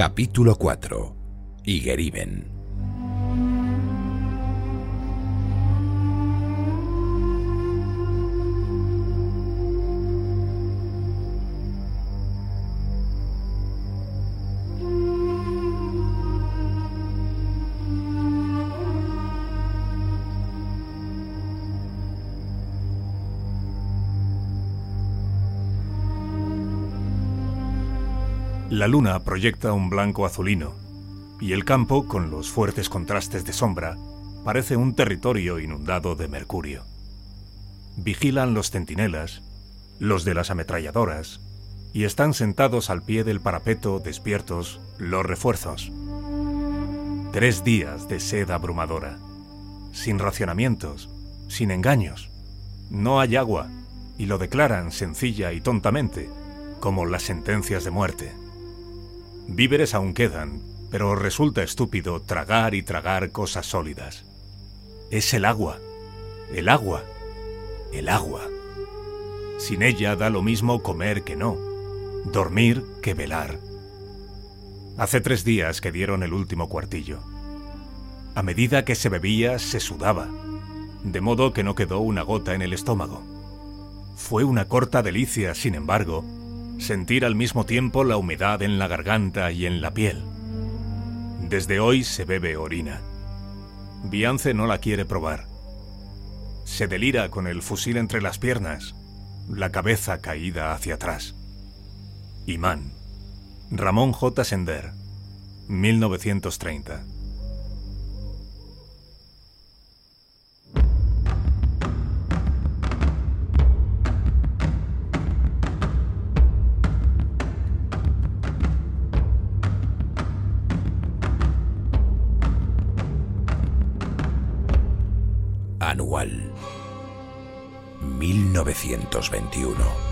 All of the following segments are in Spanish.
Capítulo 4. Igeriben. La luna proyecta un blanco azulino, y el campo, con los fuertes contrastes de sombra, parece un territorio inundado de mercurio. Vigilan los centinelas, los de las ametralladoras, y están sentados al pie del parapeto despiertos los refuerzos. Tres días de sed abrumadora, sin racionamientos, sin engaños. No hay agua, y lo declaran sencilla y tontamente, como las sentencias de muerte. Víveres aún quedan, pero resulta estúpido tragar y tragar cosas sólidas. Es el agua, el agua, el agua. Sin ella da lo mismo comer que no, dormir que velar. Hace tres días que dieron el último cuartillo. A medida que se bebía, se sudaba, de modo que no quedó una gota en el estómago. Fue una corta delicia, sin embargo, sentir al mismo tiempo la humedad en la garganta y en la piel. Desde hoy se bebe orina. Biance no la quiere probar. Se delira con el fusil entre las piernas, la cabeza caída hacia atrás. Imán. Ramón J. Sender. 1930. Anual 1921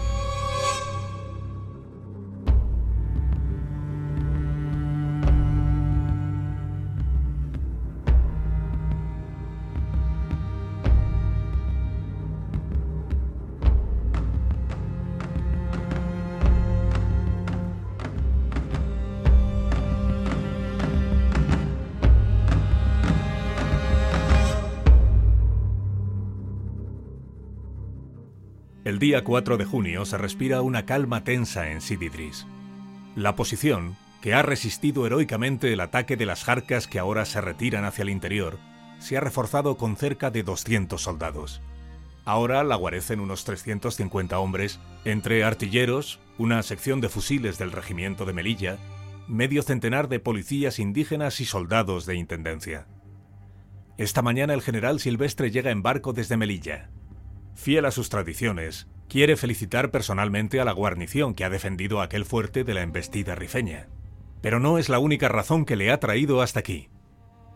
día 4 de junio se respira una calma tensa en Sididris. La posición, que ha resistido heroicamente el ataque de las jarcas que ahora se retiran hacia el interior, se ha reforzado con cerca de 200 soldados. Ahora la guarecen unos 350 hombres, entre artilleros, una sección de fusiles del regimiento de Melilla, medio centenar de policías indígenas y soldados de intendencia. Esta mañana el general Silvestre llega en barco desde Melilla fiel a sus tradiciones, quiere felicitar personalmente a la guarnición que ha defendido aquel fuerte de la embestida rifeña. Pero no es la única razón que le ha traído hasta aquí.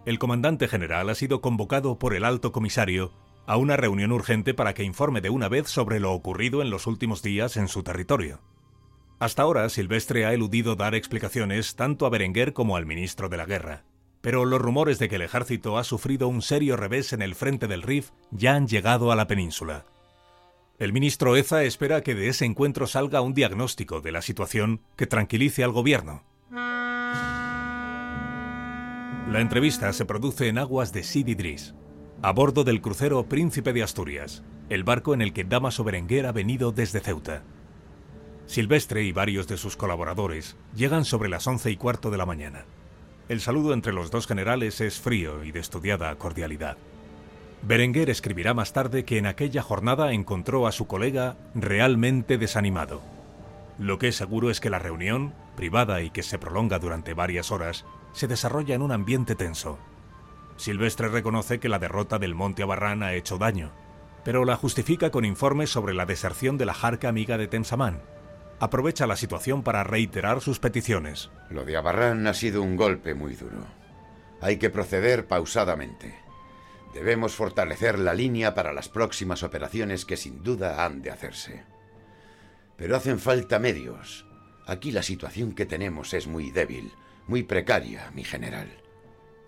El comandante general ha sido convocado por el alto comisario a una reunión urgente para que informe de una vez sobre lo ocurrido en los últimos días en su territorio. Hasta ahora, Silvestre ha eludido dar explicaciones tanto a Berenguer como al ministro de la Guerra pero los rumores de que el ejército ha sufrido un serio revés en el frente del Rif ya han llegado a la península. El ministro Eza espera que de ese encuentro salga un diagnóstico de la situación que tranquilice al gobierno. La entrevista se produce en aguas de Sididris, a bordo del crucero Príncipe de Asturias, el barco en el que Damaso Berenguer ha venido desde Ceuta. Silvestre y varios de sus colaboradores llegan sobre las once y cuarto de la mañana. El saludo entre los dos generales es frío y de estudiada cordialidad. Berenguer escribirá más tarde que en aquella jornada encontró a su colega realmente desanimado. Lo que es seguro es que la reunión, privada y que se prolonga durante varias horas, se desarrolla en un ambiente tenso. Silvestre reconoce que la derrota del Monte Abarrán ha hecho daño, pero la justifica con informes sobre la deserción de la jarca amiga de Tensamán, aprovecha la situación para reiterar sus peticiones. Lo de Abarrán ha sido un golpe muy duro. Hay que proceder pausadamente. Debemos fortalecer la línea para las próximas operaciones que sin duda han de hacerse. Pero hacen falta medios. Aquí la situación que tenemos es muy débil, muy precaria, mi general.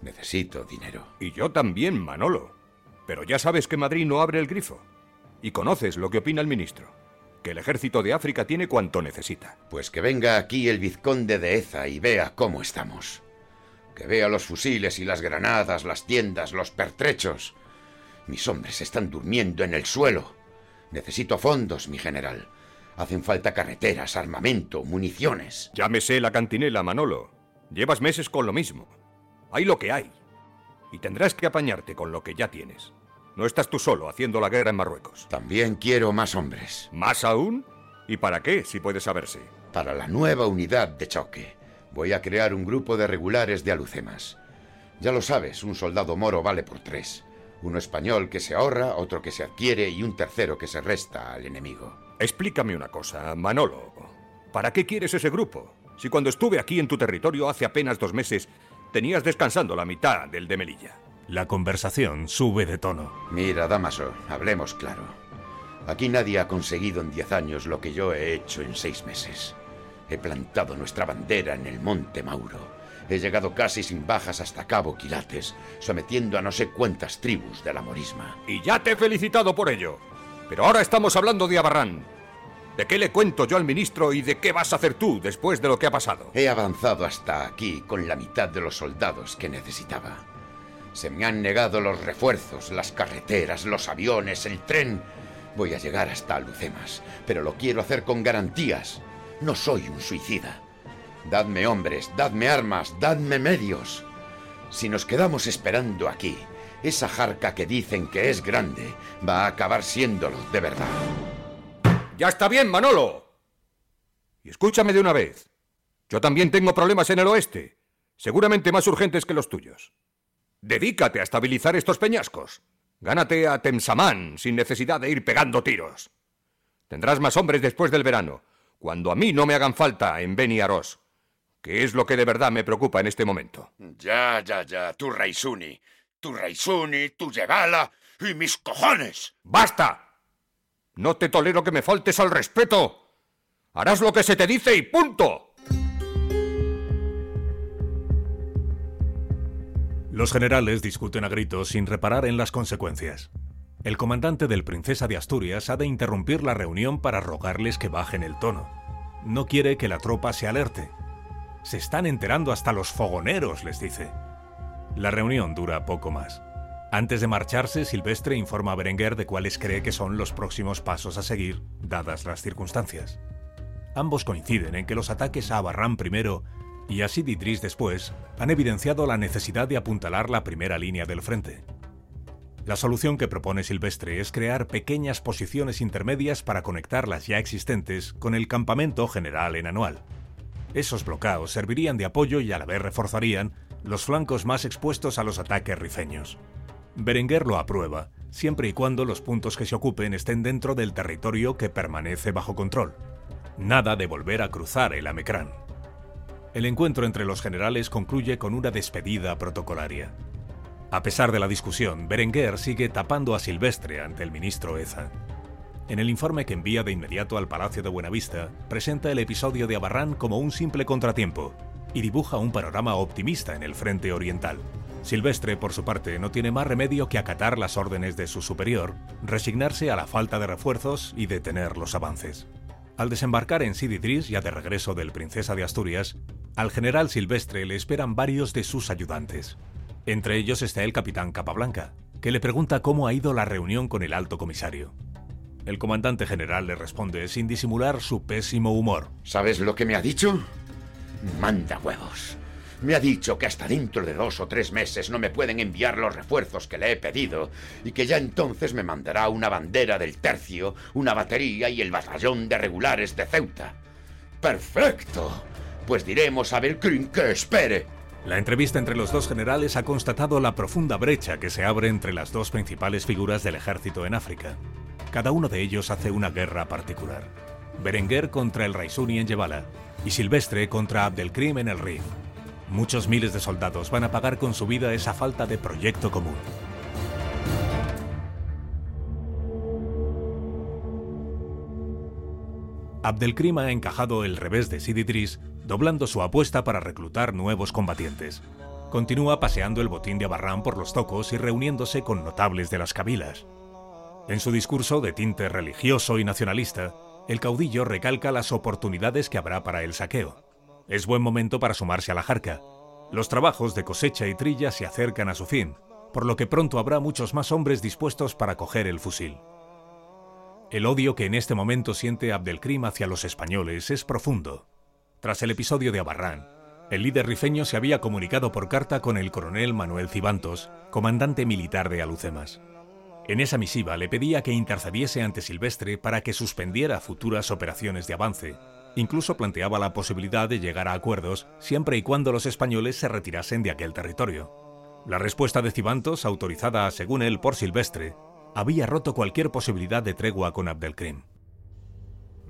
Necesito dinero. Y yo también, Manolo. Pero ya sabes que Madrid no abre el grifo. Y conoces lo que opina el ministro. que el ejército de África tiene cuanto necesita. Pues que venga aquí el vizconde de Eza y vea cómo estamos. Que vea los fusiles y las granadas, las tiendas, los pertrechos. Mis hombres están durmiendo en el suelo. Necesito fondos, mi general. Hacen falta carreteras, armamento, municiones. Llámese la cantinela, Manolo. Llevas meses con lo mismo. Hay lo que hay. Y tendrás que apañarte con lo que ya tienes. No estás tú solo haciendo la guerra en Marruecos. También quiero más hombres. ¿Más aún? ¿Y para qué, si puede saberse? Para la nueva unidad de choque. Voy a crear un grupo de regulares de alucemas. Ya lo sabes, un soldado moro vale por tres. Uno español que se ahorra, otro que se adquiere y un tercero que se resta al enemigo. Explícame una cosa, Manolo. ¿Para qué quieres ese grupo? Si cuando estuve aquí en tu territorio hace apenas dos meses, tenías descansando la mitad del de Melilla. La conversación sube de tono. Mira, Damaso, hablemos claro. Aquí nadie ha conseguido en diez años lo que yo he hecho en seis meses. He plantado nuestra bandera en el Monte Mauro. He llegado casi sin bajas hasta Cabo Quilates, sometiendo a no sé cuántas tribus de la morisma. Y ya te he felicitado por ello. Pero ahora estamos hablando de Abarrán. ¿De qué le cuento yo al ministro y de qué vas a hacer tú después de lo que ha pasado? He avanzado hasta aquí con la mitad de los soldados que necesitaba. Se me han negado los refuerzos, las carreteras, los aviones, el tren. Voy a llegar hasta Lucemas, pero lo quiero hacer con garantías. No soy un suicida. Dadme hombres, dadme armas, dadme medios. Si nos quedamos esperando aquí, esa jarca que dicen que es grande va a acabar siéndolo de verdad. Ya está bien, Manolo. Y escúchame de una vez. Yo también tengo problemas en el oeste, seguramente más urgentes que los tuyos. Dedícate a estabilizar estos peñascos. Gánate a Temsamán sin necesidad de ir pegando tiros. Tendrás más hombres después del verano, cuando a mí no me hagan falta en Beni Aros, que es lo que de verdad me preocupa en este momento. Ya, ya, ya, tu Raisuni, tu Raisuni, tu Yebala y mis cojones. ¡Basta! No te tolero que me faltes al respeto. Harás lo que se te dice y punto. Los generales discuten a gritos sin reparar en las consecuencias. El comandante del Princesa de Asturias ha de interrumpir la reunión para rogarles que bajen el tono. No quiere que la tropa se alerte. Se están enterando hasta los fogoneros, les dice. La reunión dura poco más. Antes de marcharse, Silvestre informa a Berenguer de cuáles cree que son los próximos pasos a seguir, dadas las circunstancias. Ambos coinciden en que los ataques a Barran primero y a Idris después han evidenciado la necesidad de apuntalar la primera línea del frente. La solución que propone Silvestre es crear pequeñas posiciones intermedias para conectar las ya existentes con el campamento general en anual. Esos bloqueos servirían de apoyo y a la vez reforzarían los flancos más expuestos a los ataques rifeños. Berenguer lo aprueba, siempre y cuando los puntos que se ocupen estén dentro del territorio que permanece bajo control. Nada de volver a cruzar el Amecrán. El encuentro entre los generales concluye con una despedida protocolaria. A pesar de la discusión, Berenguer sigue tapando a Silvestre ante el ministro Eza. En el informe que envía de inmediato al Palacio de Buenavista, presenta el episodio de Abarrán como un simple contratiempo y dibuja un panorama optimista en el frente oriental. Silvestre, por su parte, no tiene más remedio que acatar las órdenes de su superior, resignarse a la falta de refuerzos y detener los avances. Al desembarcar en Sididris, ya de regreso del Princesa de Asturias, al general Silvestre le esperan varios de sus ayudantes. Entre ellos está el capitán Capablanca, que le pregunta cómo ha ido la reunión con el alto comisario. El comandante general le responde sin disimular su pésimo humor. ¿Sabes lo que me ha dicho? Manda huevos. Me ha dicho que hasta dentro de dos o tres meses no me pueden enviar los refuerzos que le he pedido y que ya entonces me mandará una bandera del tercio, una batería y el batallón de regulares de Ceuta. ¡Perfecto! Pues diremos a Belcrin que espere. La entrevista entre los dos generales ha constatado la profunda brecha que se abre entre las dos principales figuras del ejército en África. Cada uno de ellos hace una guerra particular. Berenguer contra el Raisuni en Yebala y Silvestre contra Abdelkrim en el Rif. Muchos miles de soldados van a pagar con su vida esa falta de proyecto común. Abdelkrim ha encajado el revés de Sididris, doblando su apuesta para reclutar nuevos combatientes. Continúa paseando el botín de Abarrán por los tocos y reuniéndose con notables de las cabilas. En su discurso de tinte religioso y nacionalista, el caudillo recalca las oportunidades que habrá para el saqueo. Es buen momento para sumarse a la jarca. Los trabajos de cosecha y trilla se acercan a su fin, por lo que pronto habrá muchos más hombres dispuestos para coger el fusil. El odio que en este momento siente Abdelkrim hacia los españoles es profundo. Tras el episodio de Abarrán, el líder rifeño se había comunicado por carta con el coronel Manuel Cibantos, comandante militar de Alucemas. En esa misiva le pedía que intercediese ante Silvestre para que suspendiera futuras operaciones de avance. Incluso planteaba la posibilidad de llegar a acuerdos siempre y cuando los españoles se retirasen de aquel territorio. La respuesta de Cibantos, autorizada según él por Silvestre, había roto cualquier posibilidad de tregua con Abdelkrim.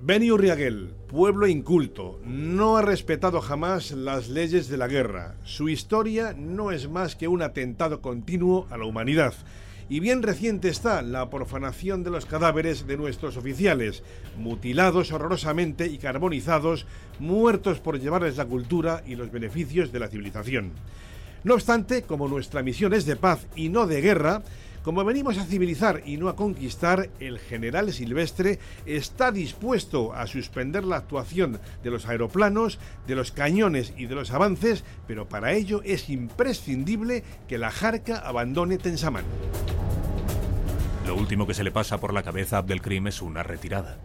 Beni Urriaguel, pueblo inculto, no ha respetado jamás las leyes de la guerra. Su historia no es más que un atentado continuo a la humanidad. Y bien reciente está la profanación de los cadáveres de nuestros oficiales, mutilados horrorosamente y carbonizados, muertos por llevarles la cultura y los beneficios de la civilización. No obstante, como nuestra misión es de paz y no de guerra, como venimos a civilizar y no a conquistar, el general Silvestre está dispuesto a suspender la actuación de los aeroplanos, de los cañones y de los avances, pero para ello es imprescindible que la Jarca abandone Tensamán. Lo último que se le pasa por la cabeza a Abdelkrim es una retirada.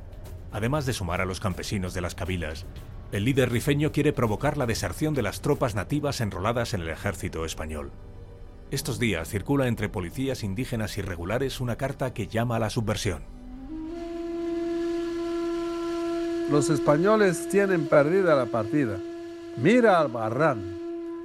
Además de sumar a los campesinos de las cabilas, el líder rifeño quiere provocar la deserción de las tropas nativas enroladas en el ejército español. Estos días circula entre policías indígenas irregulares una carta que llama a la subversión. Los españoles tienen perdida la partida. Mira al barran.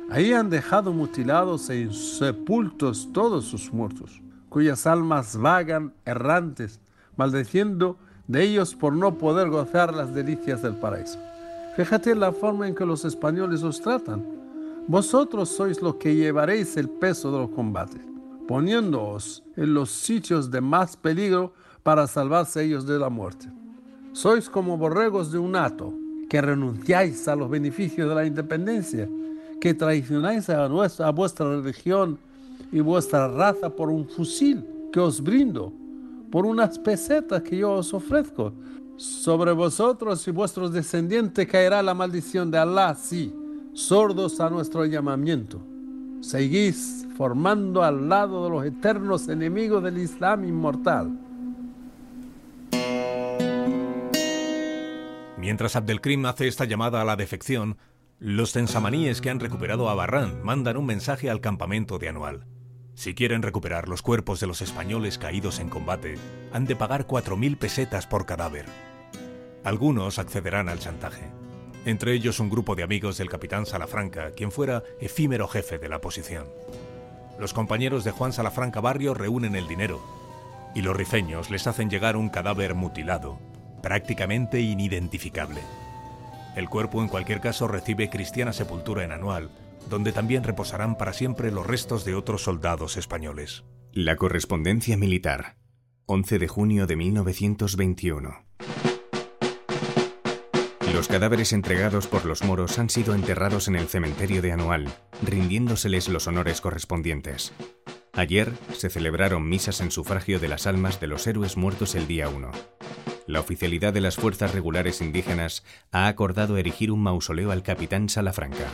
Ahí han dejado mutilados e sepultos todos sus muertos, cuyas almas vagan errantes, maldeciendo de ellos por no poder gozar las delicias del paraíso. Fíjate la forma en que los españoles los tratan vosotros sois los que llevaréis el peso de los combates, poniéndoos en los sitios de más peligro para salvarse ellos de la muerte. Sois como borregos de un hato, que renunciáis a los beneficios de la independencia, que traicionáis a, nuestra, vuestra religión y vuestra raza por un fusil que os brindo, por unas pesetas que yo os ofrezco. Sobre vosotros y vuestros descendientes caerá la maldición de Alá, sí sordos a nuestro llamamiento. Seguís formando al lado de los eternos enemigos del Islam inmortal. Mientras Abdelkrim hace esta llamada a la defección, los tensamaníes que han recuperado a Barran mandan un mensaje al campamento de Anual. Si quieren recuperar los cuerpos de los españoles caídos en combate, han de pagar 4.000 pesetas por cadáver. Algunos accederán al chantaje entre ellos un grupo de amigos del capitán Salafranca, quien fuera efímero jefe de la posición. Los compañeros de Juan Salafranca Barrio reúnen el dinero y los rifeños les hacen llegar un cadáver mutilado, prácticamente inidentificable. El cuerpo en cualquier caso recibe cristiana sepultura en Anual, donde también reposarán para siempre los restos de otros soldados españoles. La correspondencia militar, 11 de junio de 1921. Los cadáveres entregados por los moros han sido enterrados en el cementerio de Anual, rindiéndoseles los honores correspondientes. Ayer se celebraron misas en sufragio de las almas de los héroes muertos el día 1. La oficialidad de las fuerzas regulares indígenas ha acordado erigir un mausoleo al capitán Salafranca.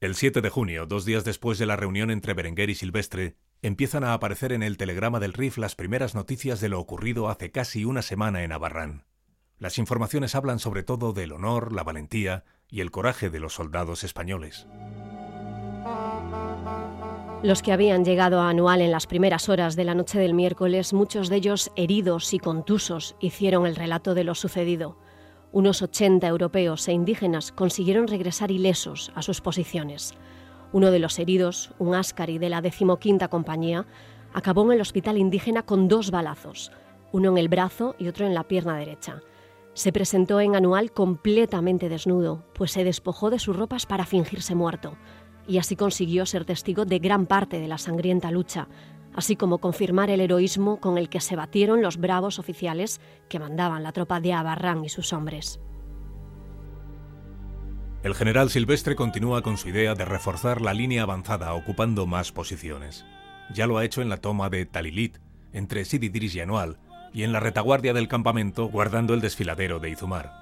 El 7 de junio, dos días después de la reunión entre Berenguer y Silvestre, empiezan a aparecer en el telegrama del RIF las primeras noticias de lo ocurrido hace casi una semana en Abarrán. Las informaciones hablan sobre todo del honor, la valentía y el coraje de los soldados españoles. Los que habían llegado a Anual en las primeras horas de la noche del miércoles, muchos de ellos heridos y contusos, hicieron el relato de lo sucedido. Unos 80 europeos e indígenas consiguieron regresar ilesos a sus posiciones. Uno de los heridos, un askari de la decimoquinta compañía, acabó en el hospital indígena con dos balazos, uno en el brazo y otro en la pierna derecha. Se presentó en Anual completamente desnudo, pues se despojó de sus ropas para fingirse muerto, y así consiguió ser testigo de gran parte de la sangrienta lucha, así como confirmar el heroísmo con el que se batieron los bravos oficiales que mandaban la tropa de Abarrán y sus hombres. El general Silvestre continúa con su idea de reforzar la línea avanzada ocupando más posiciones. Ya lo ha hecho en la toma de Talilit, entre Sidi y Anual, y en la retaguardia del campamento guardando el desfiladero de Izumar.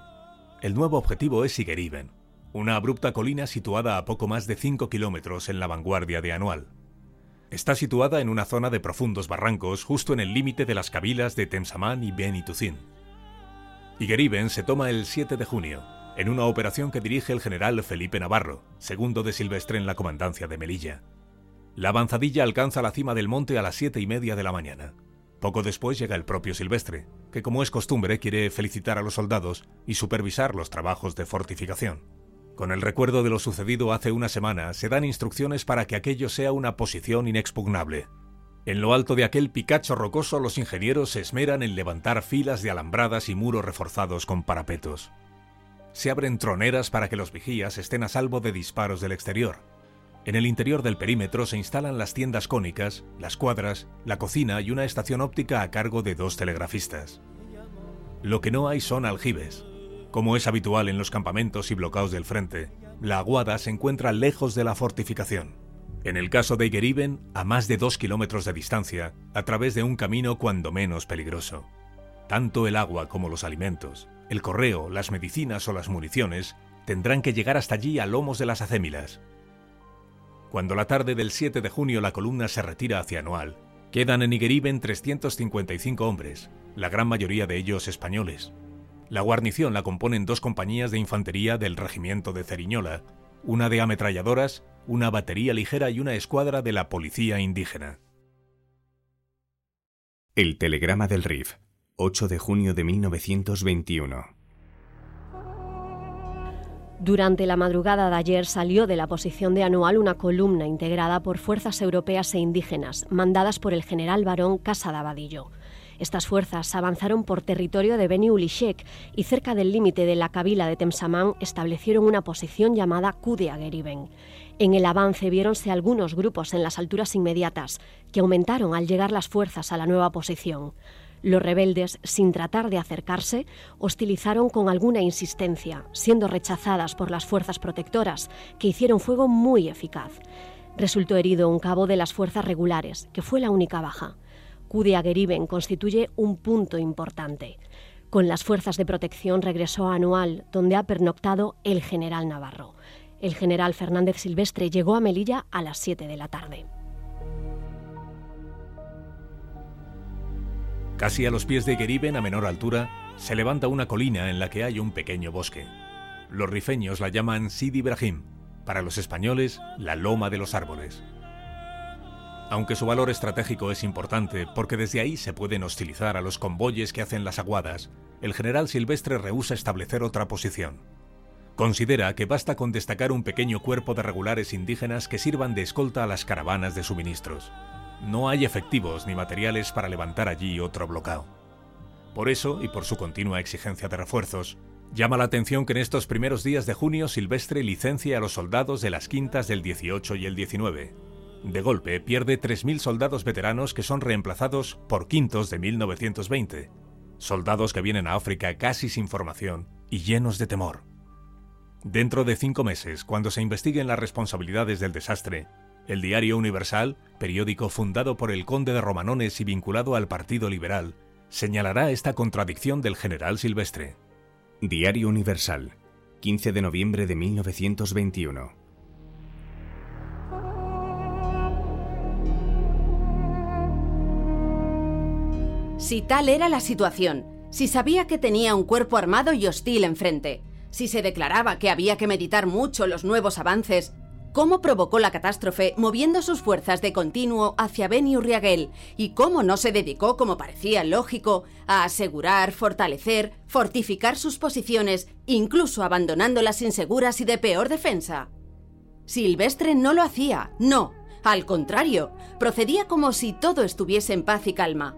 El nuevo objetivo es Sigeriben, una abrupta colina situada a poco más de 5 kilómetros en la vanguardia de Anual. Está situada en una zona de profundos barrancos justo en el límite de las cabilas de Temsamán y Benitucin. Igeriben se toma el 7 de junio, en una operación que dirige el general Felipe Navarro, segundo de Silvestre en la comandancia de Melilla. La avanzadilla alcanza la cima del monte a las siete y media de la mañana. Poco después llega el propio Silvestre, que como es costumbre quiere felicitar a los soldados y supervisar los trabajos de fortificación. Con el recuerdo de lo sucedido hace una semana, se dan instrucciones para que aquello sea una posición inexpugnable. En lo alto de aquel picacho rocoso los ingenieros se esmeran en levantar filas de alambradas y muros reforzados con parapetos. Se abren troneras para que los vigías estén a salvo de disparos del exterior. En el interior del perímetro se instalan las tiendas cónicas, las cuadras, la cocina y una estación óptica a cargo de dos telegrafistas. Lo que no hay son aljibes. Como es habitual en los campamentos y bloqueos del frente, la aguada se encuentra lejos de la fortificación. En el caso de Igeriben, a más de dos kilómetros de distancia, a través de un camino cuando menos peligroso. Tanto el agua como los alimentos, el correo, las medicinas o las municiones tendrán que llegar hasta allí a lomos de las acémilas, cuando la tarde del 7 de junio la columna se retira hacia Anual, quedan en Igeriben 355 hombres, la gran mayoría de ellos españoles. La guarnición la componen dos compañías de infantería del regimiento de Ceriñola, una de ametralladoras, una batería ligera y una escuadra de la policía indígena. El telegrama del RIF, 8 de junio de 1921. Durante la madrugada de ayer salió de la posición de Anual una columna integrada por fuerzas europeas e indígenas, mandadas por el general barón Casadabadillo. Estas fuerzas avanzaron por territorio de Beni Ulishek y cerca del límite de la cabila de Temsamán establecieron una posición llamada Kudeageriben. En el avance viéronse algunos grupos en las alturas inmediatas, que aumentaron al llegar las fuerzas a la nueva posición. Los rebeldes, sin tratar de acercarse, hostilizaron con alguna insistencia, siendo rechazadas por las fuerzas protectoras, que hicieron fuego muy eficaz. Resultó herido un cabo de las fuerzas regulares, que fue la única baja. Geriben constituye un punto importante. Con las fuerzas de protección regresó a Anual, donde ha pernoctado el general Navarro. El general Fernández Silvestre llegó a Melilla a las 7 de la tarde. Casi a los pies de Geriben, a menor altura, se levanta una colina en la que hay un pequeño bosque. Los rifeños la llaman Sidi Ibrahim, para los españoles, la Loma de los Árboles. Aunque su valor estratégico es importante porque desde ahí se pueden hostilizar a los convoyes que hacen las aguadas, el general Silvestre rehúsa establecer otra posición. Considera que basta con destacar un pequeño cuerpo de regulares indígenas que sirvan de escolta a las caravanas de suministros no hay efectivos ni materiales para levantar allí otro bloqueo. Por eso, y por su continua exigencia de refuerzos, llama la atención que en estos primeros días de junio Silvestre licencia a los soldados de las quintas del 18 y el 19. De golpe pierde 3.000 soldados veteranos que son reemplazados por quintos de 1920, soldados que vienen a África casi sin formación y llenos de temor. Dentro de cinco meses, cuando se investiguen las responsabilidades del desastre, el Diario Universal, periódico fundado por el conde de Romanones y vinculado al Partido Liberal, señalará esta contradicción del general Silvestre. Diario Universal, 15 de noviembre de 1921. Si tal era la situación, si sabía que tenía un cuerpo armado y hostil enfrente, si se declaraba que había que meditar mucho los nuevos avances, cómo provocó la catástrofe moviendo sus fuerzas de continuo hacia Beni Urriaguel y cómo no se dedicó, como parecía lógico, a asegurar, fortalecer, fortificar sus posiciones, incluso abandonándolas inseguras y de peor defensa. Silvestre no lo hacía, no, al contrario, procedía como si todo estuviese en paz y calma.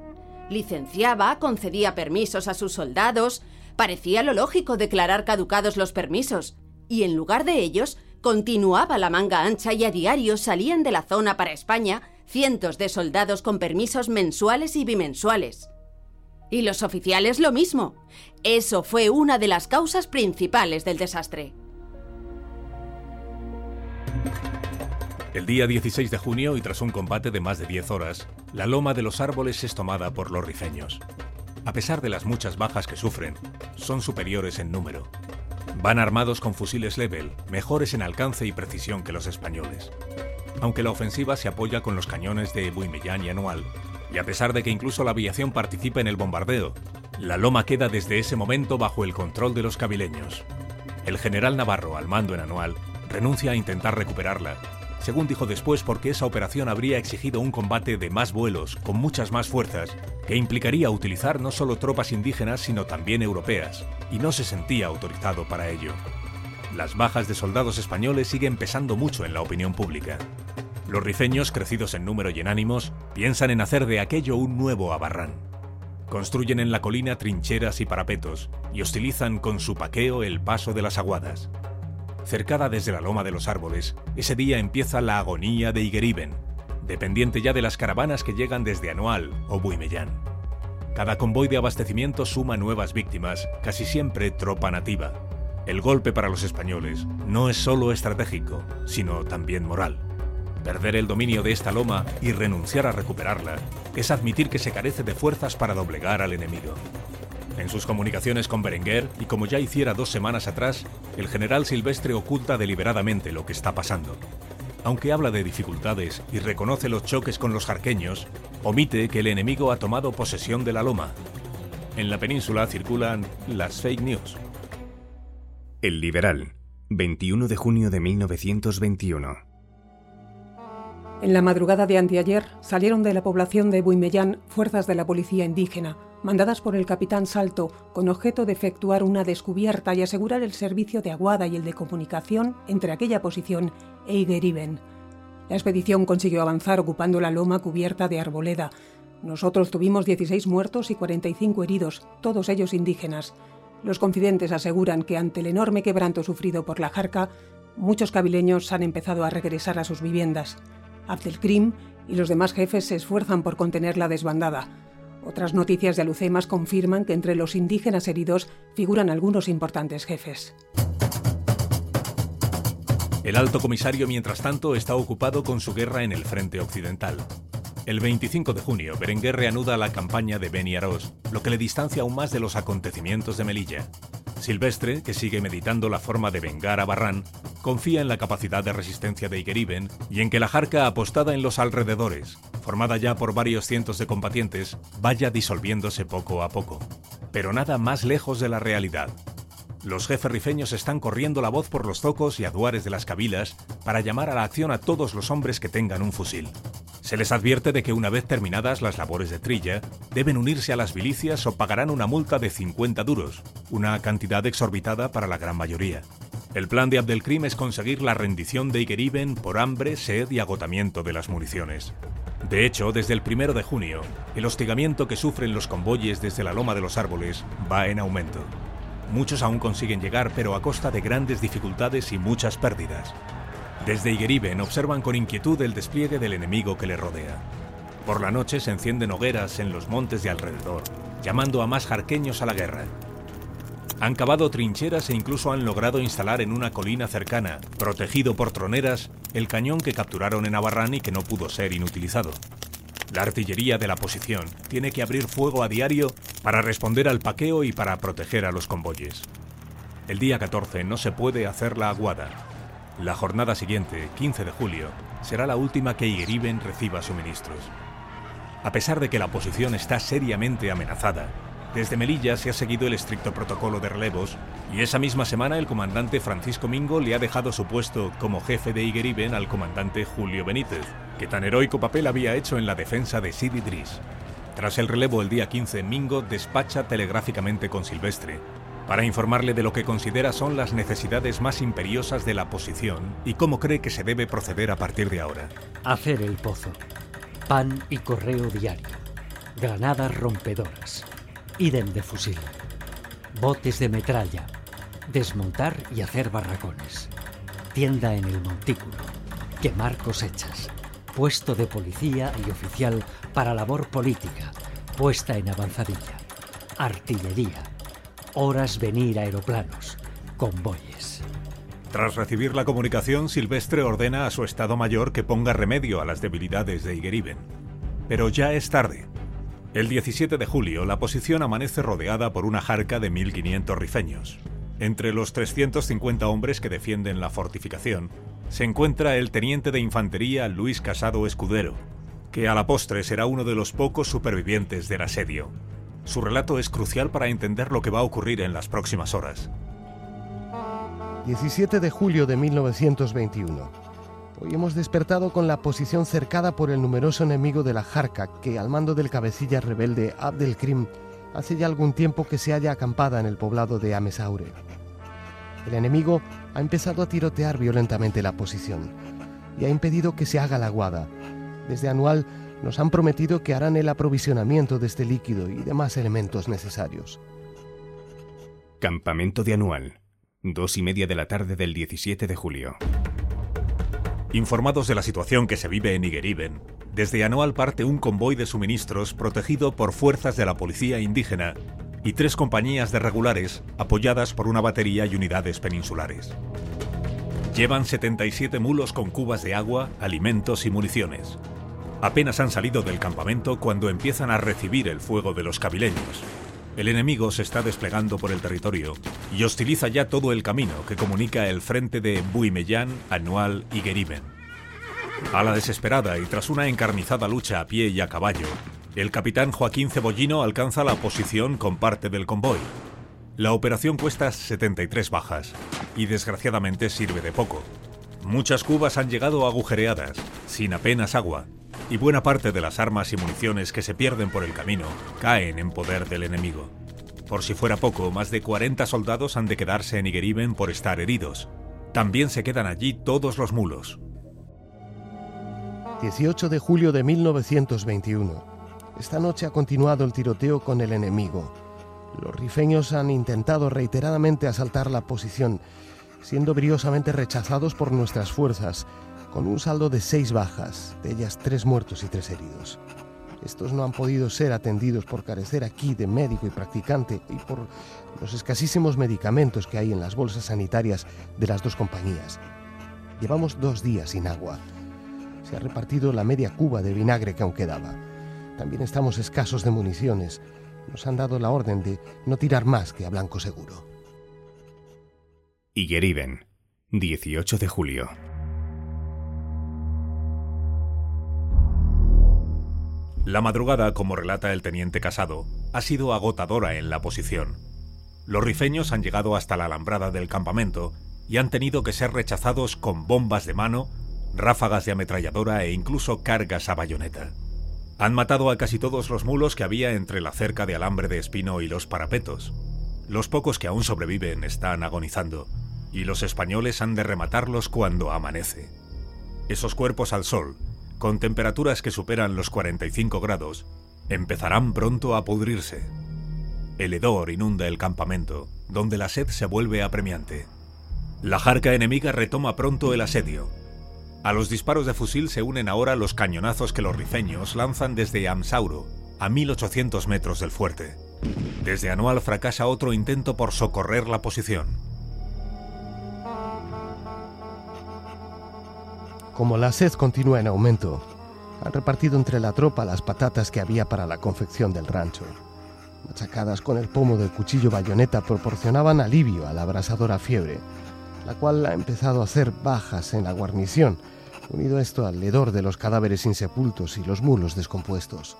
Licenciaba, concedía permisos a sus soldados, parecía lo lógico declarar caducados los permisos, y en lugar de ellos Continuaba la manga ancha y a diario salían de la zona para España cientos de soldados con permisos mensuales y bimensuales. Y los oficiales lo mismo. Eso fue una de las causas principales del desastre. El día 16 de junio y tras un combate de más de 10 horas, la loma de los árboles es tomada por los rifeños. a pesar de las muchas bajas que sufren, son superiores en número. Van armados con fusiles Level, mejores en alcance y precisión que los españoles. Aunque la ofensiva se apoya con los cañones de Buimellán y Anual, y a pesar de que incluso la aviación participa en el bombardeo, la loma queda desde ese momento bajo el control de los cabileños. El general Navarro, al mando en Anual, renuncia a intentar recuperarla según dijo después porque esa operación habría exigido un combate de más vuelos, con muchas más fuerzas, que implicaría utilizar no solo tropas indígenas sino también europeas, y no se sentía autorizado para ello. Las bajas de soldados españoles siguen pesando mucho en la opinión pública. Los rifeños, crecidos en número y en ánimos, piensan en hacer de aquello un nuevo Abarrán. Construyen en la colina trincheras y parapetos y hostilizan con su paqueo el paso de las aguadas cercada desde la loma de los árboles, ese día empieza la agonía de Higueriben, dependiente ya de las caravanas que llegan desde Anual o Buimellán. Cada convoy de abastecimiento suma nuevas víctimas, casi siempre tropa nativa. El golpe para los españoles no es solo estratégico, sino también moral. Perder el dominio de esta loma y renunciar a recuperarla es admitir que se carece de fuerzas para doblegar al enemigo. En sus comunicaciones con Berenguer, y como ya hiciera dos semanas atrás, el general Silvestre oculta deliberadamente lo que está pasando. Aunque habla de dificultades y reconoce los choques con los jarqueños, omite que el enemigo ha tomado posesión de la loma. En la península circulan las fake news. El Liberal, 21 de junio de 1921. En la madrugada de anteayer salieron de la población de Buimellán fuerzas de la policía indígena mandadas por el capitán Salto con objeto de efectuar una descubierta y asegurar el servicio de aguada y el de comunicación entre aquella posición e Igeriben. La expedición consiguió avanzar ocupando la loma cubierta de arboleda. Nosotros tuvimos 16 muertos y 45 heridos, todos ellos indígenas. Los confidentes aseguran que ante el enorme quebranto sufrido por la Jarca, muchos cabileños han empezado a regresar a sus viviendas. Abdelkrim y los demás jefes se esfuerzan por contener la desbandada. Otras noticias de Alucemas confirman que entre los indígenas heridos figuran algunos importantes jefes. El alto comisario, mientras tanto, está ocupado con su guerra en el frente occidental. El 25 de junio, Berenguer reanuda la campaña de Beni Arós, lo que le distancia aún más de los acontecimientos de Melilla. Silvestre, que sigue meditando la forma de vengar a Barrán, confía en la capacidad de resistencia de Igeriben y en que la jarca apostada en los alrededores, formada ya por varios cientos de combatientes, vaya disolviéndose poco a poco. Pero nada más lejos de la realidad. Los jefes rifeños están corriendo la voz por los zocos y aduares de las cabilas para llamar a la acción a todos los hombres que tengan un fusil. Se les advierte de que una vez terminadas las labores de trilla, deben unirse a las milicias o pagarán una multa de 50 duros, una cantidad exorbitada para la gran mayoría. El plan de Abdelkrim es conseguir la rendición de Igeriben por hambre, sed y agotamiento de las municiones. De hecho, desde el primero de junio, el hostigamiento que sufren los convoyes desde la loma de los árboles va en aumento. Muchos aún consiguen llegar, pero a costa de grandes dificultades y muchas pérdidas. Desde Igeriben observan con inquietud el despliegue del enemigo que le rodea. Por la noche se encienden hogueras en los montes de alrededor, llamando a más jarqueños a la guerra. Han cavado trincheras e incluso han logrado instalar en una colina cercana, protegido por troneras, el cañón que capturaron en Abarrán y que no pudo ser inutilizado. La artillería de la posición tiene que abrir fuego a diario para responder al paqueo y para proteger a los convoyes. El día 14 no se puede hacer la aguada, la jornada siguiente, 15 de julio, será la última que Igeriben reciba suministros. A pesar de que la posición está seriamente amenazada, desde Melilla se ha seguido el estricto protocolo de relevos y esa misma semana el comandante Francisco Mingo le ha dejado su puesto como jefe de Igeriben al comandante Julio Benítez, que tan heroico papel había hecho en la defensa de Sidi Idris. Tras el relevo el día 15, Mingo despacha telegráficamente con Silvestre para informarle de lo que considera son las necesidades más imperiosas de la posición y cómo cree que se debe proceder a partir de ahora. Hacer el pozo. Pan y correo diario. Granadas rompedoras. Idem de fusil. Botes de metralla. Desmontar y hacer barracones. Tienda en el montículo. Quemar cosechas. Puesto de policía y oficial para labor política. Puesta en avanzadilla. Artillería horas venir aeroplanos, convoyes. Tras recibir la comunicación, Silvestre ordena a su Estado Mayor que ponga remedio a las debilidades de Igeriben. Pero ya es tarde. El 17 de julio, la posición amanece rodeada por una jarca de 1.500 rifeños. Entre los 350 hombres que defienden la fortificación, se encuentra el teniente de infantería Luis Casado Escudero, que a la postre será uno de los pocos supervivientes del asedio. Su relato es crucial para entender lo que va a ocurrir en las próximas horas. 17 de julio de 1921. Hoy hemos despertado con la posición cercada por el numeroso enemigo de la Jarca, que al mando del cabecilla rebelde Abdelkrim hace ya algún tiempo que se halla acampada en el poblado de Amesaure. El enemigo ha empezado a tirotear violentamente la posición y ha impedido que se haga la guada. Desde Anual nos han prometido que harán el aprovisionamiento de este líquido y demás elementos necesarios. Campamento de Anual, dos y media de la tarde del 17 de julio. Informados de la situación que se vive en Igeriben, desde Anual parte un convoy de suministros protegido por fuerzas de la policía indígena y tres compañías de regulares apoyadas por una batería y unidades peninsulares. Llevan 77 mulos con cubas de agua, alimentos y municiones. Apenas han salido del campamento cuando empiezan a recibir el fuego de los cabileños. El enemigo se está desplegando por el territorio y hostiliza ya todo el camino que comunica el frente de Buimellán, Anual y Geriben. A la desesperada y tras una encarnizada lucha a pie y a caballo, el capitán Joaquín Cebollino alcanza la posición con parte del convoy. La operación cuesta 73 bajas y desgraciadamente sirve de poco. Muchas cubas han llegado agujereadas, sin apenas agua, y buena parte de las armas y municiones que se pierden por el camino caen en poder del enemigo. Por si fuera poco, más de 40 soldados han de quedarse en Igeriben por estar heridos. También se quedan allí todos los mulos. 18 de julio de 1921. Esta noche ha continuado el tiroteo con el enemigo. Los rifeños han intentado reiteradamente asaltar la posición, siendo briosamente rechazados por nuestras fuerzas, con un saldo de seis bajas, de ellas tres muertos y tres heridos. Estos no han podido ser atendidos por carecer aquí de médico y practicante y por los escasísimos medicamentos que hay en las bolsas sanitarias de las dos compañías. Llevamos dos días sin agua. Se ha repartido la media cuba de vinagre que aún quedaba. También estamos escasos de municiones. Nos han dado la orden de no tirar más que a blanco seguro. Igeriben, 18 de julio. La madrugada, como relata el teniente Casado, ha sido agotadora en la posición. Los rifeños han llegado hasta la alambrada del campamento y han tenido que ser rechazados con bombas de mano, ráfagas de ametralladora e incluso cargas a bayoneta. Han matado a casi todos los mulos que había entre la cerca de alambre de espino y los parapetos. Los pocos que aún sobreviven están agonizando, y los españoles han de rematarlos cuando amanece. Esos cuerpos al sol, con temperaturas que superan los 45 grados, empezarán pronto a pudrirse. El hedor inunda el campamento, donde la sed se vuelve apremiante. La jarca enemiga retoma pronto el asedio. A los disparos de fusil se unen ahora los cañonazos que los rifeños lanzan desde Amsauro, a 1800 metros del fuerte. Desde Anual fracasa otro intento por socorrer la posición. Como la sed continúa en aumento, han repartido entre la tropa las patatas que había para la confección del rancho. Machacadas con el pomo del cuchillo bayoneta proporcionaban alivio a la abrasadora fiebre, la cual ha empezado a hacer bajas en la guarnición, unido esto al hedor de los cadáveres insepultos y los mulos descompuestos.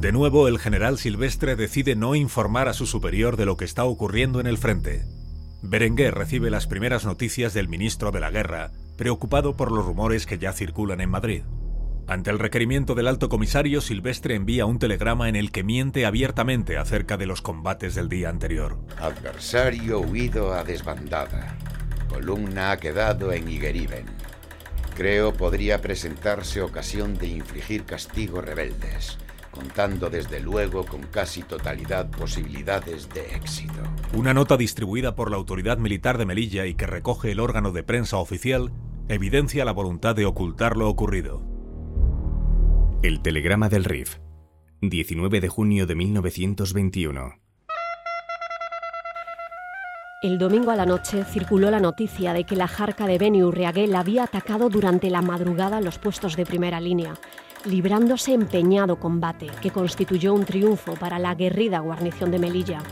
De nuevo, el general Silvestre decide no informar a su superior de lo que está ocurriendo en el frente. Berenguer recibe las primeras noticias del ministro de la Guerra, preocupado por los rumores que ya circulan en Madrid. Ante el requerimiento del alto comisario, Silvestre envía un telegrama en el que miente abiertamente acerca de los combates del día anterior. Adversario huido a desbandada. Columna ha quedado en Igeriben. Creo podría presentarse ocasión de infligir castigos rebeldes contando desde luego con casi totalidad posibilidades de éxito. Una nota distribuida por la autoridad militar de Melilla y que recoge el órgano de prensa oficial evidencia la voluntad de ocultar lo ocurrido. El telegrama del RIF, 19 de junio de 1921. El domingo a la noche circuló la noticia de que la jarca de Beni Urriaguel había atacado durante la madrugada los puestos de primera línea, librándose empeñado combate que constituyó un triunfo para la aguerrida guarnición de Melilla.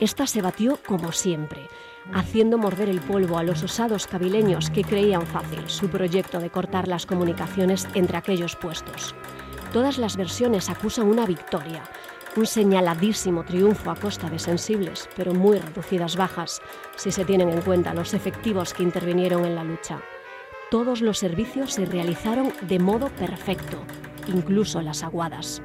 Esta se batió como siempre, haciendo morder el polvo a los osados cabileños que creían fácil su proyecto de cortar las comunicaciones entre aquellos puestos. Todas las versiones acusan una victoria, un señaladísimo triunfo a costa de sensibles, pero muy reducidas bajas, si se tienen en cuenta los efectivos que intervinieron en la lucha. Todos los servicios se realizaron de modo perfecto, incluso las aguadas.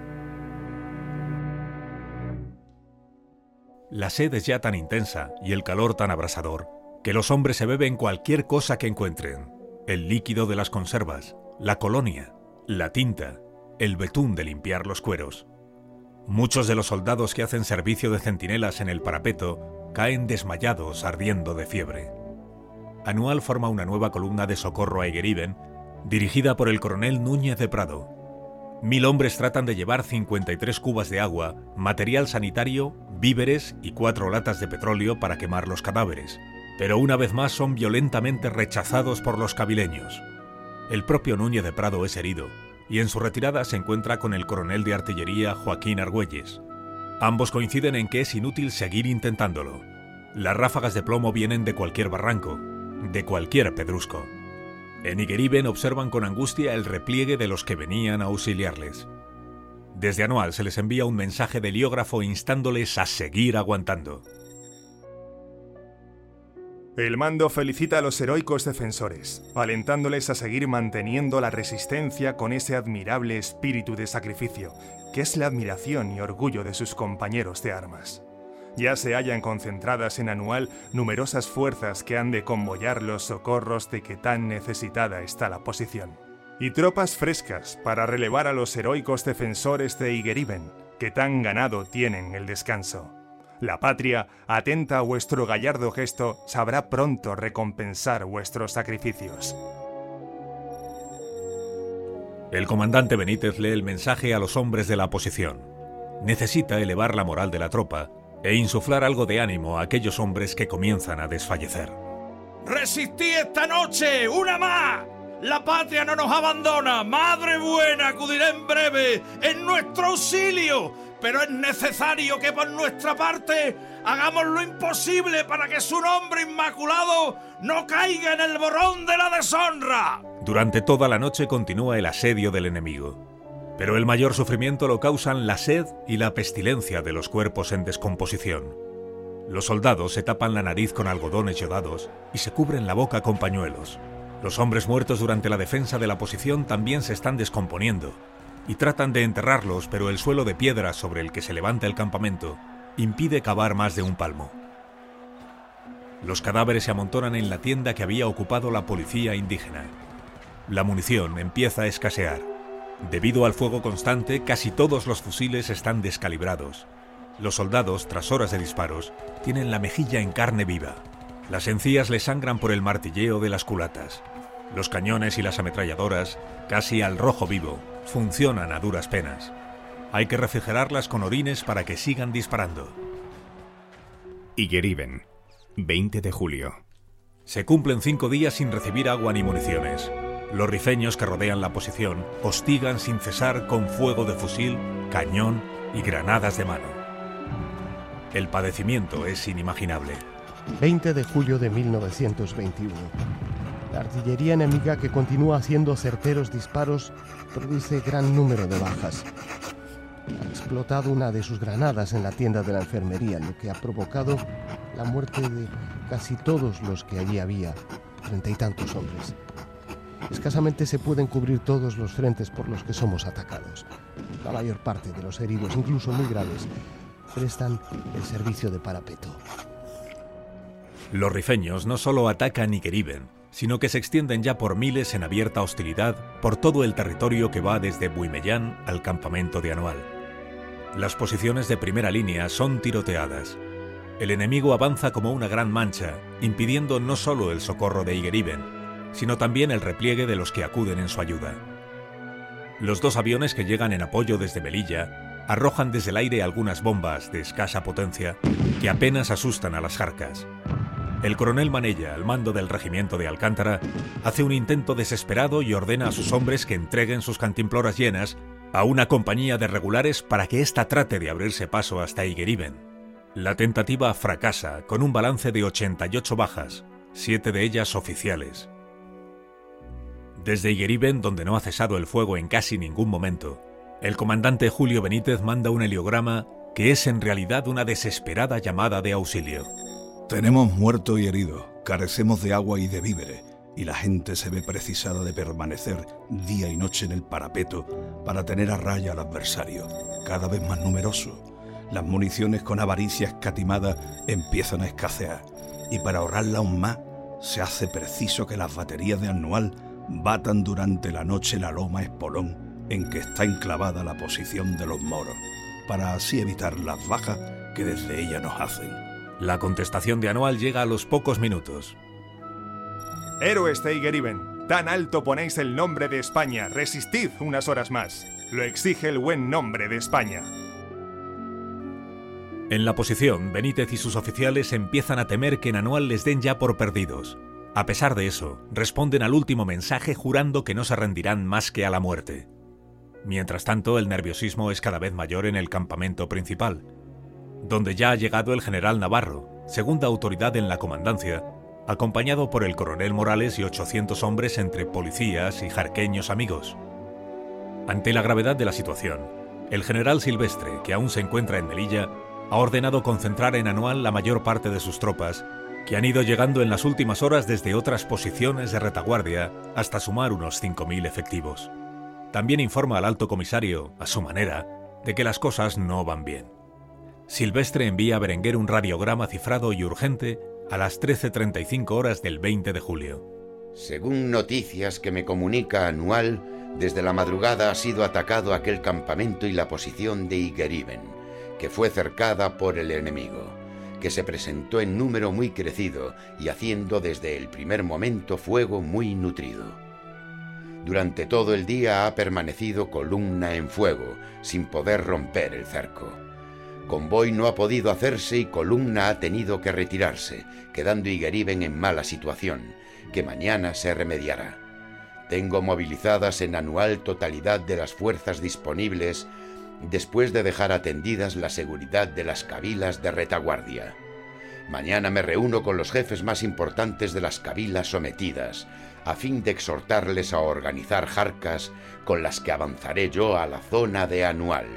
La sed es ya tan intensa y el calor tan abrasador que los hombres se beben cualquier cosa que encuentren. El líquido de las conservas, la colonia, la tinta, el betún de limpiar los cueros. Muchos de los soldados que hacen servicio de centinelas en el parapeto caen desmayados ardiendo de fiebre. Anual forma una nueva columna de socorro a Egueriben, dirigida por el coronel Núñez de Prado. Mil hombres tratan de llevar 53 cubas de agua, material sanitario, víveres y cuatro latas de petróleo para quemar los cadáveres, pero una vez más son violentamente rechazados por los cabileños. El propio Núñez de Prado es herido, y en su retirada se encuentra con el coronel de artillería Joaquín Argüelles. Ambos coinciden en que es inútil seguir intentándolo. Las ráfagas de plomo vienen de cualquier barranco, de cualquier pedrusco. En Igueriben observan con angustia el repliegue de los que venían a auxiliarles. Desde Anual se les envía un mensaje de heliógrafo instándoles a seguir aguantando. El mando felicita a los heroicos defensores, alentándoles a seguir manteniendo la resistencia con ese admirable espíritu de sacrificio, que es la admiración y orgullo de sus compañeros de armas. Ya se hallan concentradas en Anual numerosas fuerzas que han de convoyar los socorros de que tan necesitada está la posición. Y tropas frescas para relevar a los heroicos defensores de Igueriben, que tan ganado tienen el descanso. La patria, atenta a vuestro gallardo gesto, sabrá pronto recompensar vuestros sacrificios. El comandante Benítez lee el mensaje a los hombres de la oposición. Necesita elevar la moral de la tropa e insuflar algo de ánimo a aquellos hombres que comienzan a desfallecer. ¡Resistí esta noche! ¡Una más! La patria no nos abandona. Madre buena, acudirá en breve en nuestro auxilio pero es necesario que por nuestra parte hagamos lo imposible para que su nombre inmaculado no caiga en el borrón de la deshonra. Durante toda la noche continúa el asedio del enemigo, pero el mayor sufrimiento lo causan la sed y la pestilencia de los cuerpos en descomposición. Los soldados se tapan la nariz con algodones yodados y se cubren la boca con pañuelos. Los hombres muertos durante la defensa de la posición también se están descomponiendo y tratan de enterrarlos, pero el suelo de piedra sobre el que se levanta el campamento impide cavar más de un palmo. Los cadáveres se amontonan en la tienda que había ocupado la policía indígena. La munición empieza a escasear. Debido al fuego constante, casi todos los fusiles están descalibrados. Los soldados, tras horas de disparos, tienen la mejilla en carne viva. Las encías les sangran por el martilleo de las culatas. Los cañones y las ametralladoras, casi al rojo vivo, funcionan a duras penas. Hay que refrigerarlas con orines para que sigan disparando. Igueriben, 20 de julio. Se cumplen cinco días sin recibir agua ni municiones. Los rifeños que rodean la posición hostigan sin cesar con fuego de fusil, cañón y granadas de mano. El padecimiento es inimaginable. 20 de julio de 1921. La artillería enemiga que continúa haciendo certeros disparos produce gran número de bajas. Ha explotado una de sus granadas en la tienda de la enfermería, lo que ha provocado la muerte de casi todos los que allí había, treinta y tantos hombres. Escasamente se pueden cubrir todos los frentes por los que somos atacados. La mayor parte de los heridos, incluso muy graves, prestan el servicio de parapeto. Los rifeños no solo atacan y queriben, sino que se extienden ya por miles en abierta hostilidad por todo el territorio que va desde Buimellán al campamento de Anual. Las posiciones de primera línea son tiroteadas. El enemigo avanza como una gran mancha, impidiendo no solo el socorro de Igueriben, sino también el repliegue de los que acuden en su ayuda. Los dos aviones que llegan en apoyo desde Melilla arrojan desde el aire algunas bombas de escasa potencia que apenas asustan a las jarcas. el coronel Manella, al mando del regimiento de Alcántara, hace un intento desesperado y ordena a sus hombres que entreguen sus cantimploras llenas a una compañía de regulares para que ésta trate de abrirse paso hasta Higueriben. La tentativa fracasa con un balance de 88 bajas, siete de ellas oficiales. Desde Higueriben, donde no ha cesado el fuego en casi ningún momento, el comandante Julio Benítez manda un heliograma que es en realidad una desesperada llamada de auxilio. Tenemos muerto y herido, carecemos de agua y de víveres, y la gente se ve precisada de permanecer día y noche en el parapeto para tener a raya al adversario, cada vez más numeroso. Las municiones con avaricia escatimada empiezan a escasear, y para ahorrarla aún más, se hace preciso que las baterías de anual batan durante la noche la loma espolón en que está enclavada la posición de los moros, para así evitar las bajas que desde ella nos hacen. La contestación de Anual llega a los pocos minutos. Héroes de tan alto ponéis el nombre de España, resistid unas horas más. Lo exige el buen nombre de España. En la posición, Benítez y sus oficiales empiezan a temer que en Anual les den ya por perdidos. A pesar de eso, responden al último mensaje jurando que no se rendirán más que a la muerte. Mientras tanto, el nerviosismo es cada vez mayor en el campamento principal, donde ya ha llegado el general Navarro, segunda autoridad en la comandancia, acompañado por el coronel Morales y 800 hombres entre policías y jarqueños amigos. Ante la gravedad de la situación, el general Silvestre, que aún se encuentra en Melilla, ha ordenado concentrar en Anual la mayor parte de sus tropas, que han ido llegando en las últimas horas desde otras posiciones de retaguardia hasta sumar unos 5.000 efectivos. También informa al alto comisario, a su manera, de que las cosas no van bien. Silvestre envía a Berenguer un radiograma cifrado y urgente a las 13.35 horas del 20 de julio. Según noticias que me comunica Anual, desde la madrugada ha sido atacado aquel campamento y la posición de Igeriben, que fue cercada por el enemigo, que se presentó en número muy crecido y haciendo desde el primer momento fuego muy nutrido. Durante todo el día ha permanecido columna en fuego, sin poder romper el cerco. Convoy no ha podido hacerse y columna ha tenido que retirarse, quedando Higueriben en mala situación, que mañana se remediará. Tengo movilizadas en anual totalidad de las fuerzas disponibles después de dejar atendidas la seguridad de las cabilas de retaguardia. Mañana me reúno con los jefes más importantes de las cabilas sometidas, a fin de exhortarles a organizar jarcas con las que avanzaré yo a la zona de anual.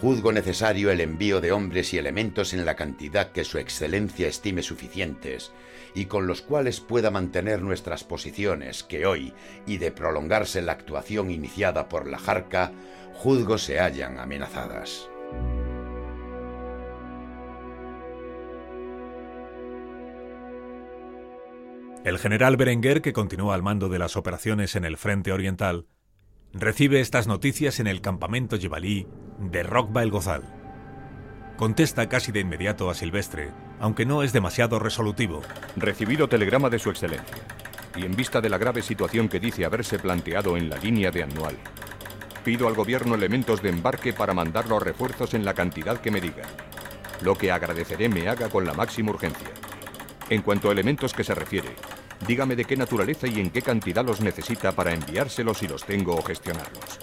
Juzgo necesario el envío de hombres y elementos en la cantidad que Su Excelencia estime suficientes, y con los cuales pueda mantener nuestras posiciones que hoy, y de prolongarse la actuación iniciada por la Jarca, juzgo se hallan amenazadas. El general Berenguer, que continúa al mando de las operaciones en el frente oriental, recibe estas noticias en el campamento yebalí de Rockba el Gozal. Contesta casi de inmediato a Silvestre, aunque no es demasiado resolutivo. Recibido telegrama de su excelencia, y en vista de la grave situación que dice haberse planteado en la línea de anual, pido al gobierno elementos de embarque para mandar los refuerzos en la cantidad que me diga, lo que agradeceré me haga con la máxima urgencia. En cuanto a elementos que se refiere, dígame de qué naturaleza y en qué cantidad los necesita para enviárselos si los tengo o gestionarlos.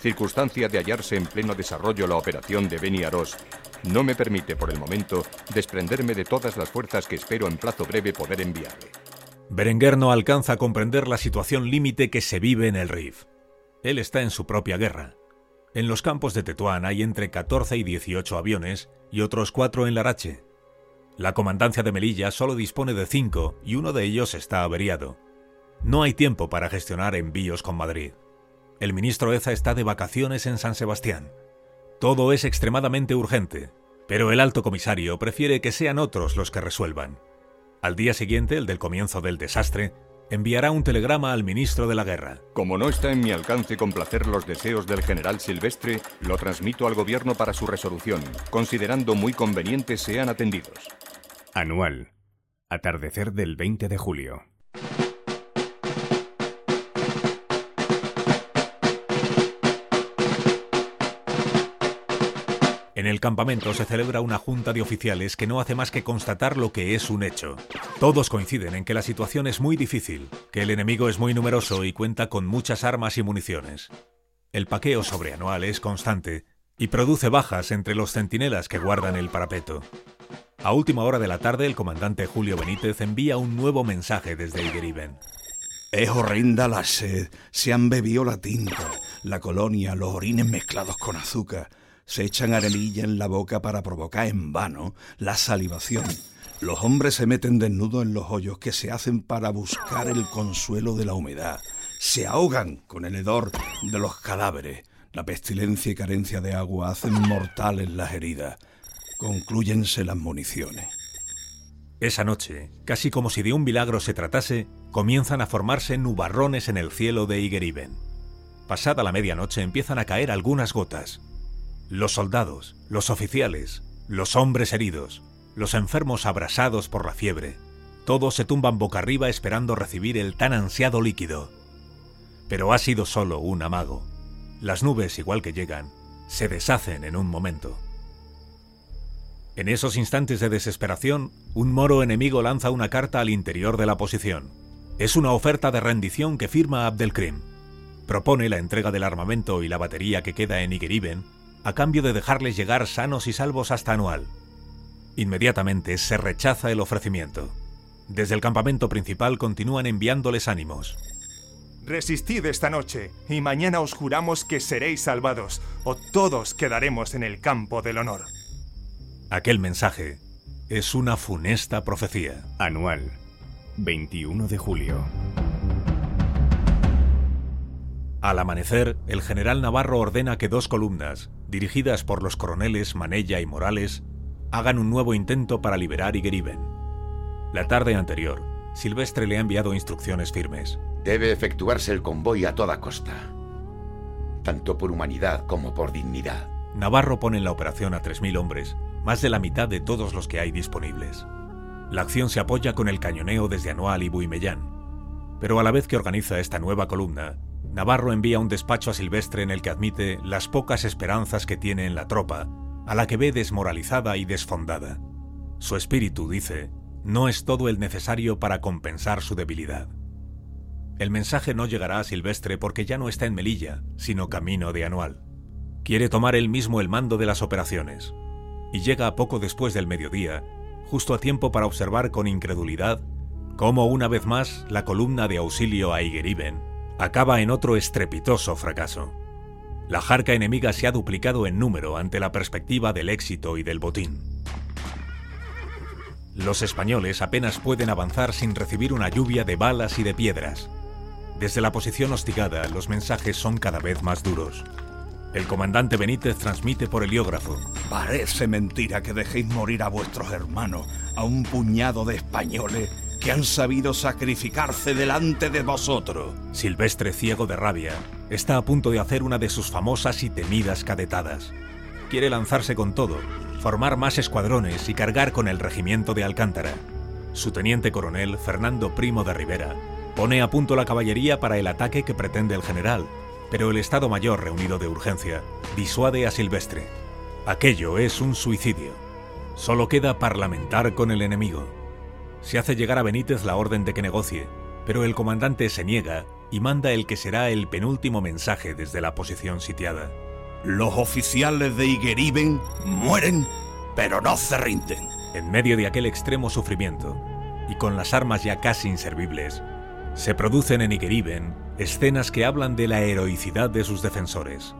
Circunstancia de hallarse en pleno desarrollo la operación de Beni Aros no me permite por el momento desprenderme de todas las fuerzas que espero en plazo breve poder enviarle. Berenguer no alcanza a comprender la situación límite que se vive en el Rif. Él está en su propia guerra. En los campos de Tetuán hay entre 14 y 18 aviones y otros cuatro en Larache. La comandancia de Melilla solo dispone de cinco y uno de ellos está averiado. No hay tiempo para gestionar envíos con Madrid. El ministro Eza está de vacaciones en San Sebastián. Todo es extremadamente urgente, pero el alto comisario prefiere que sean otros los que resuelvan. Al día siguiente, el del comienzo del desastre, enviará un telegrama al ministro de la Guerra. Como no está en mi alcance complacer los deseos del general Silvestre, lo transmito al gobierno para su resolución, considerando muy convenientes sean atendidos. Anual. Atardecer del 20 de julio. El campamento se celebra una junta de oficiales que no hace más que constatar lo que es un hecho. Todos coinciden en que la situación es muy difícil, que el enemigo es muy numeroso y cuenta con muchas armas y municiones. El paqueo sobreanual es constante y produce bajas entre los centinelas que guardan el parapeto. A última hora de la tarde, el comandante Julio Benítez envía un nuevo mensaje desde Igeriben. Es horrenda la sed, se han bebido la tinta, la colonia, los orines mezclados con azúcar, se echan arelilla en la boca para provocar en vano la salivación. Los hombres se meten desnudos en los hoyos que se hacen para buscar el consuelo de la humedad. Se ahogan con el hedor de los cadáveres. La pestilencia y carencia de agua hacen mortales las heridas. Concluyense las municiones. Esa noche, casi como si de un milagro se tratase, comienzan a formarse nubarrones en el cielo de Igeriben. Pasada la medianoche empiezan a caer algunas gotas. Los soldados, los oficiales, los hombres heridos, los enfermos abrasados por la fiebre, todos se tumban boca arriba esperando recibir el tan ansiado líquido. Pero ha sido solo un amago. Las nubes, igual que llegan, se deshacen en un momento. En esos instantes de desesperación, un moro enemigo lanza una carta al interior de la posición. Es una oferta de rendición que firma Abdelkrim. Propone la entrega del armamento y la batería que queda en Igeriben a cambio de dejarles llegar sanos y salvos hasta Anual. Inmediatamente se rechaza el ofrecimiento. Desde el campamento principal continúan enviándoles ánimos. Resistid esta noche, y mañana os juramos que seréis salvados, o todos quedaremos en el campo del honor. Aquel mensaje es una funesta profecía. Anual, 21 de julio. Al amanecer, el general Navarro ordena que dos columnas, dirigidas por los coroneles Manella y Morales, hagan un nuevo intento para liberar Igeriben. La tarde anterior, Silvestre le ha enviado instrucciones firmes. Debe efectuarse el convoy a toda costa, tanto por humanidad como por dignidad. Navarro pone en la operación a 3.000 hombres, más de la mitad de todos los que hay disponibles. La acción se apoya con el cañoneo desde Anual y Buimellán. Pero a la vez que organiza esta nueva columna, Navarro envía un despacho a Silvestre en el que admite las pocas esperanzas que tiene en la tropa, a la que ve desmoralizada y desfondada. Su espíritu, dice, no es todo el necesario para compensar su debilidad. El mensaje no llegará a Silvestre porque ya no está en Melilla, sino camino de Anual. Quiere tomar él mismo el mando de las operaciones, y llega poco después del mediodía, justo a tiempo para observar con incredulidad cómo una vez más la columna de auxilio a Igeriben acaba en otro estrepitoso fracaso. La jarca enemiga se ha duplicado en número ante la perspectiva del éxito y del botín. Los españoles apenas pueden avanzar sin recibir una lluvia de balas y de piedras. Desde la posición hostigada, los mensajes son cada vez más duros. El comandante Benítez transmite por heliógrafo. Parece mentira que dejéis morir a vuestros hermanos, a un puñado de españoles que han sabido sacrificarse delante de vosotros. Silvestre, ciego de rabia, está a punto de hacer una de sus famosas y temidas cadetadas. Quiere lanzarse con todo, formar más escuadrones y cargar con el regimiento de Alcántara. Su teniente coronel, Fernando Primo de Rivera, Pone a punto la caballería para el ataque que pretende el general, pero el Estado Mayor reunido de urgencia disuade a Silvestre. Aquello es un suicidio. Solo queda parlamentar con el enemigo. Se hace llegar a Benítez la orden de que negocie, pero el comandante se niega y manda el que será el penúltimo mensaje desde la posición sitiada. Los oficiales de Igeriben mueren, pero no se rinden. En medio de aquel extremo sufrimiento, y con las armas ya casi inservibles, se producen en Igeriben escenas que hablan de la heroicidad de sus defensores.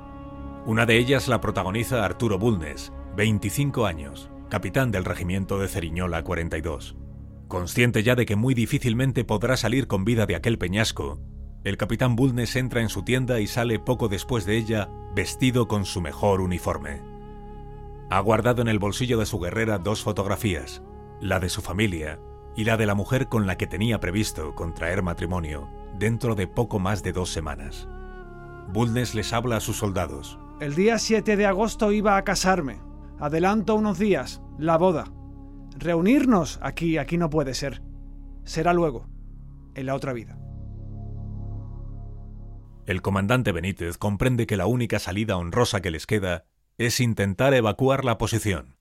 Una de ellas la protagoniza Arturo Bulnes, 25 años, capitán del regimiento de Ceriñola 42. Consciente ya de que muy difícilmente podrá salir con vida de aquel peñasco, el capitán Bulnes entra en su tienda y sale poco después de ella vestido con su mejor uniforme. Ha guardado en el bolsillo de su guerrera dos fotografías, la de su familia y la de la mujer con la que tenía previsto contraer matrimonio dentro de poco más de dos semanas. Bulnes les habla a sus soldados. El día 7 de agosto iba a casarme. Adelanto unos días, la boda. Reunirnos aquí, aquí no puede ser. Será luego, en la otra vida. El comandante Benítez comprende que la única salida honrosa que les queda es intentar evacuar la posición.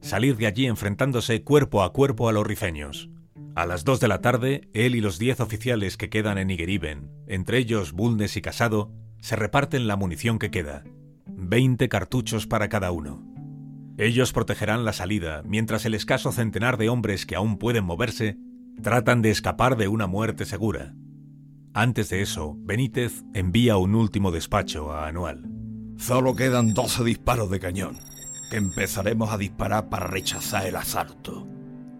Salir de allí enfrentándose cuerpo a cuerpo a los rifeños. A las 2 de la tarde, él y los 10 oficiales que quedan en Igeriben, entre ellos Bulnes y Casado, se reparten la munición que queda. 20 cartuchos para cada uno. Ellos protegerán la salida, mientras el escaso centenar de hombres que aún pueden moverse tratan de escapar de una muerte segura. Antes de eso, Benítez envía un último despacho a Anual. Solo quedan 12 disparos de cañón, que empezaremos a disparar para rechazar el asalto.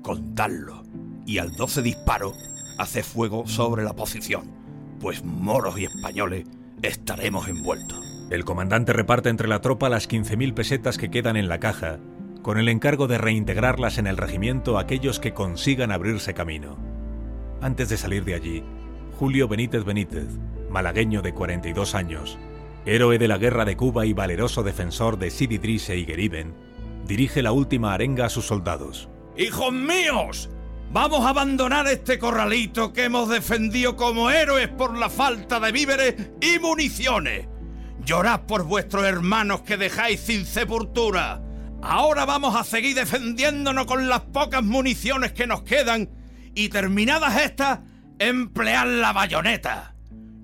Contadlo, y al 12 disparo, hace fuego sobre la posición, pues moros y españoles estaremos envueltos. El comandante reparte entre la tropa las 15.000 pesetas que quedan en la caja, con el encargo de reintegrarlas en el regimiento a aquellos que consigan abrirse camino. Antes de salir de allí, Julio Benítez Benítez, malagueño de 42 años, héroe de la guerra de Cuba y valeroso defensor de Sididris e Igeriben, dirige la última arenga a sus soldados. ¡Hijos míos! Vamos a abandonar este corralito que hemos defendido como héroes por la falta de víveres y municiones. Llorad por vuestros hermanos que dejáis sin sepultura. Ahora vamos a seguir defendiéndonos con las pocas municiones que nos quedan y terminadas estas, emplear la bayoneta.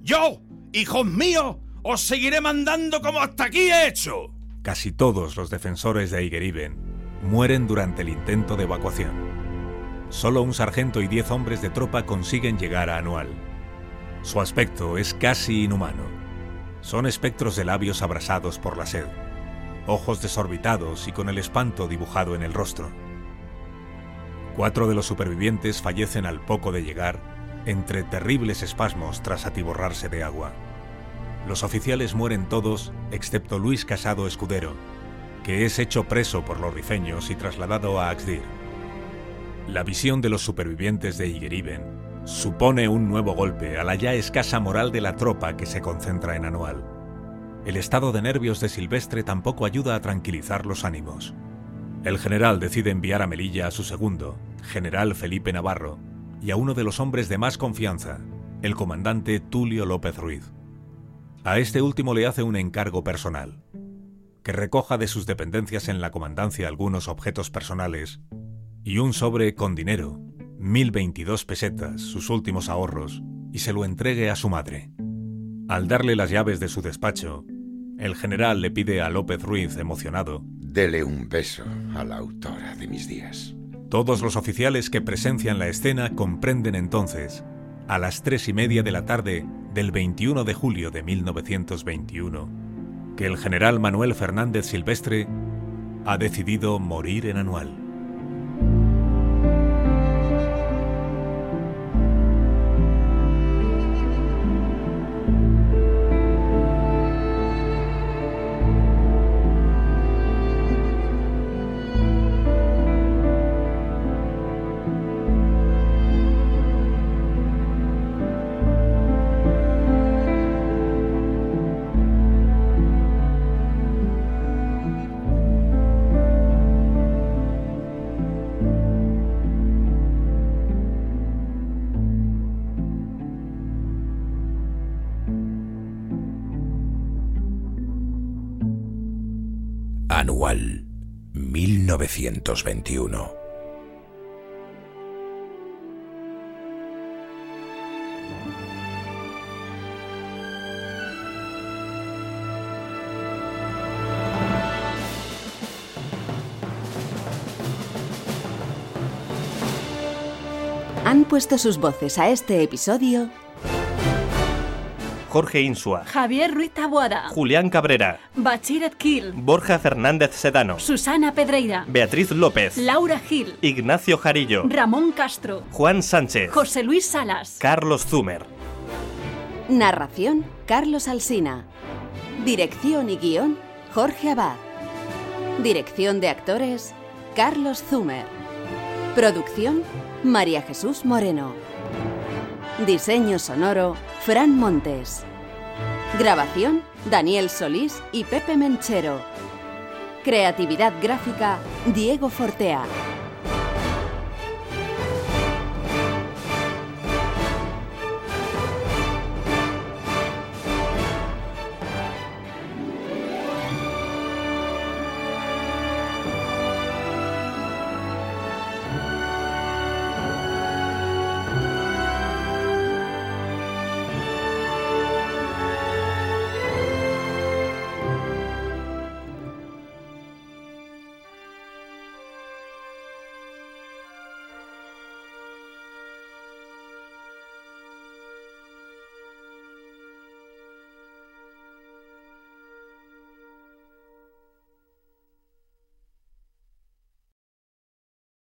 Yo, hijos míos, os seguiré mandando como hasta aquí he hecho. Casi todos los defensores de Igeriben mueren durante el intento de evacuación. Solo un sargento y diez hombres de tropa consiguen llegar a Anual. Su aspecto es casi inhumano. Son espectros de labios abrasados por la sed, ojos desorbitados y con el espanto dibujado en el rostro. Cuatro de los supervivientes fallecen al poco de llegar, entre terribles espasmos tras atiborrarse de agua. Los oficiales mueren todos, excepto Luis Casado Escudero, que es hecho preso por los rifeños y trasladado a Axdir. La visión de los supervivientes de Igeriben supone un nuevo golpe a la ya escasa moral de la tropa que se concentra en Anual. El estado de nervios de Silvestre tampoco ayuda a tranquilizar los ánimos. El general decide enviar a Melilla a su segundo, general Felipe Navarro, y a uno de los hombres de más confianza, el comandante Tulio López Ruiz. A este último le hace un encargo personal, que recoja de sus dependencias en la comandancia algunos objetos personales y un sobre con dinero 1022 pesetas, sus últimos ahorros, y se lo entregue a su madre. Al darle las llaves de su despacho, el general le pide a López Ruiz, emocionado, Dele un beso a la autora de mis días. Todos los oficiales que presencian la escena comprenden entonces, a las tres y media de la tarde del 21 de julio de 1921, que el general Manuel Fernández Silvestre ha decidido morir en anual. Anual 1921. Han puesto sus voces a este episodio Jorge Insua, Javier Ruiz Taboada, Julián Cabrera, Bachiret Gil, Borja Fernández Sedano, Susana Pedreira, Beatriz López, Laura Gil, Ignacio Jarillo, Ramón Castro, Juan Sánchez, José Luis Salas, Carlos Zumer. Narración Carlos Alsina. Dirección y guion Jorge Abad. Dirección de actores Carlos Zumer. Producción María Jesús Moreno. Diseño sonoro Fran Montes. Grabación Daniel Solís y Pepe Menchero. Creatividad gráfica Diego Fortea.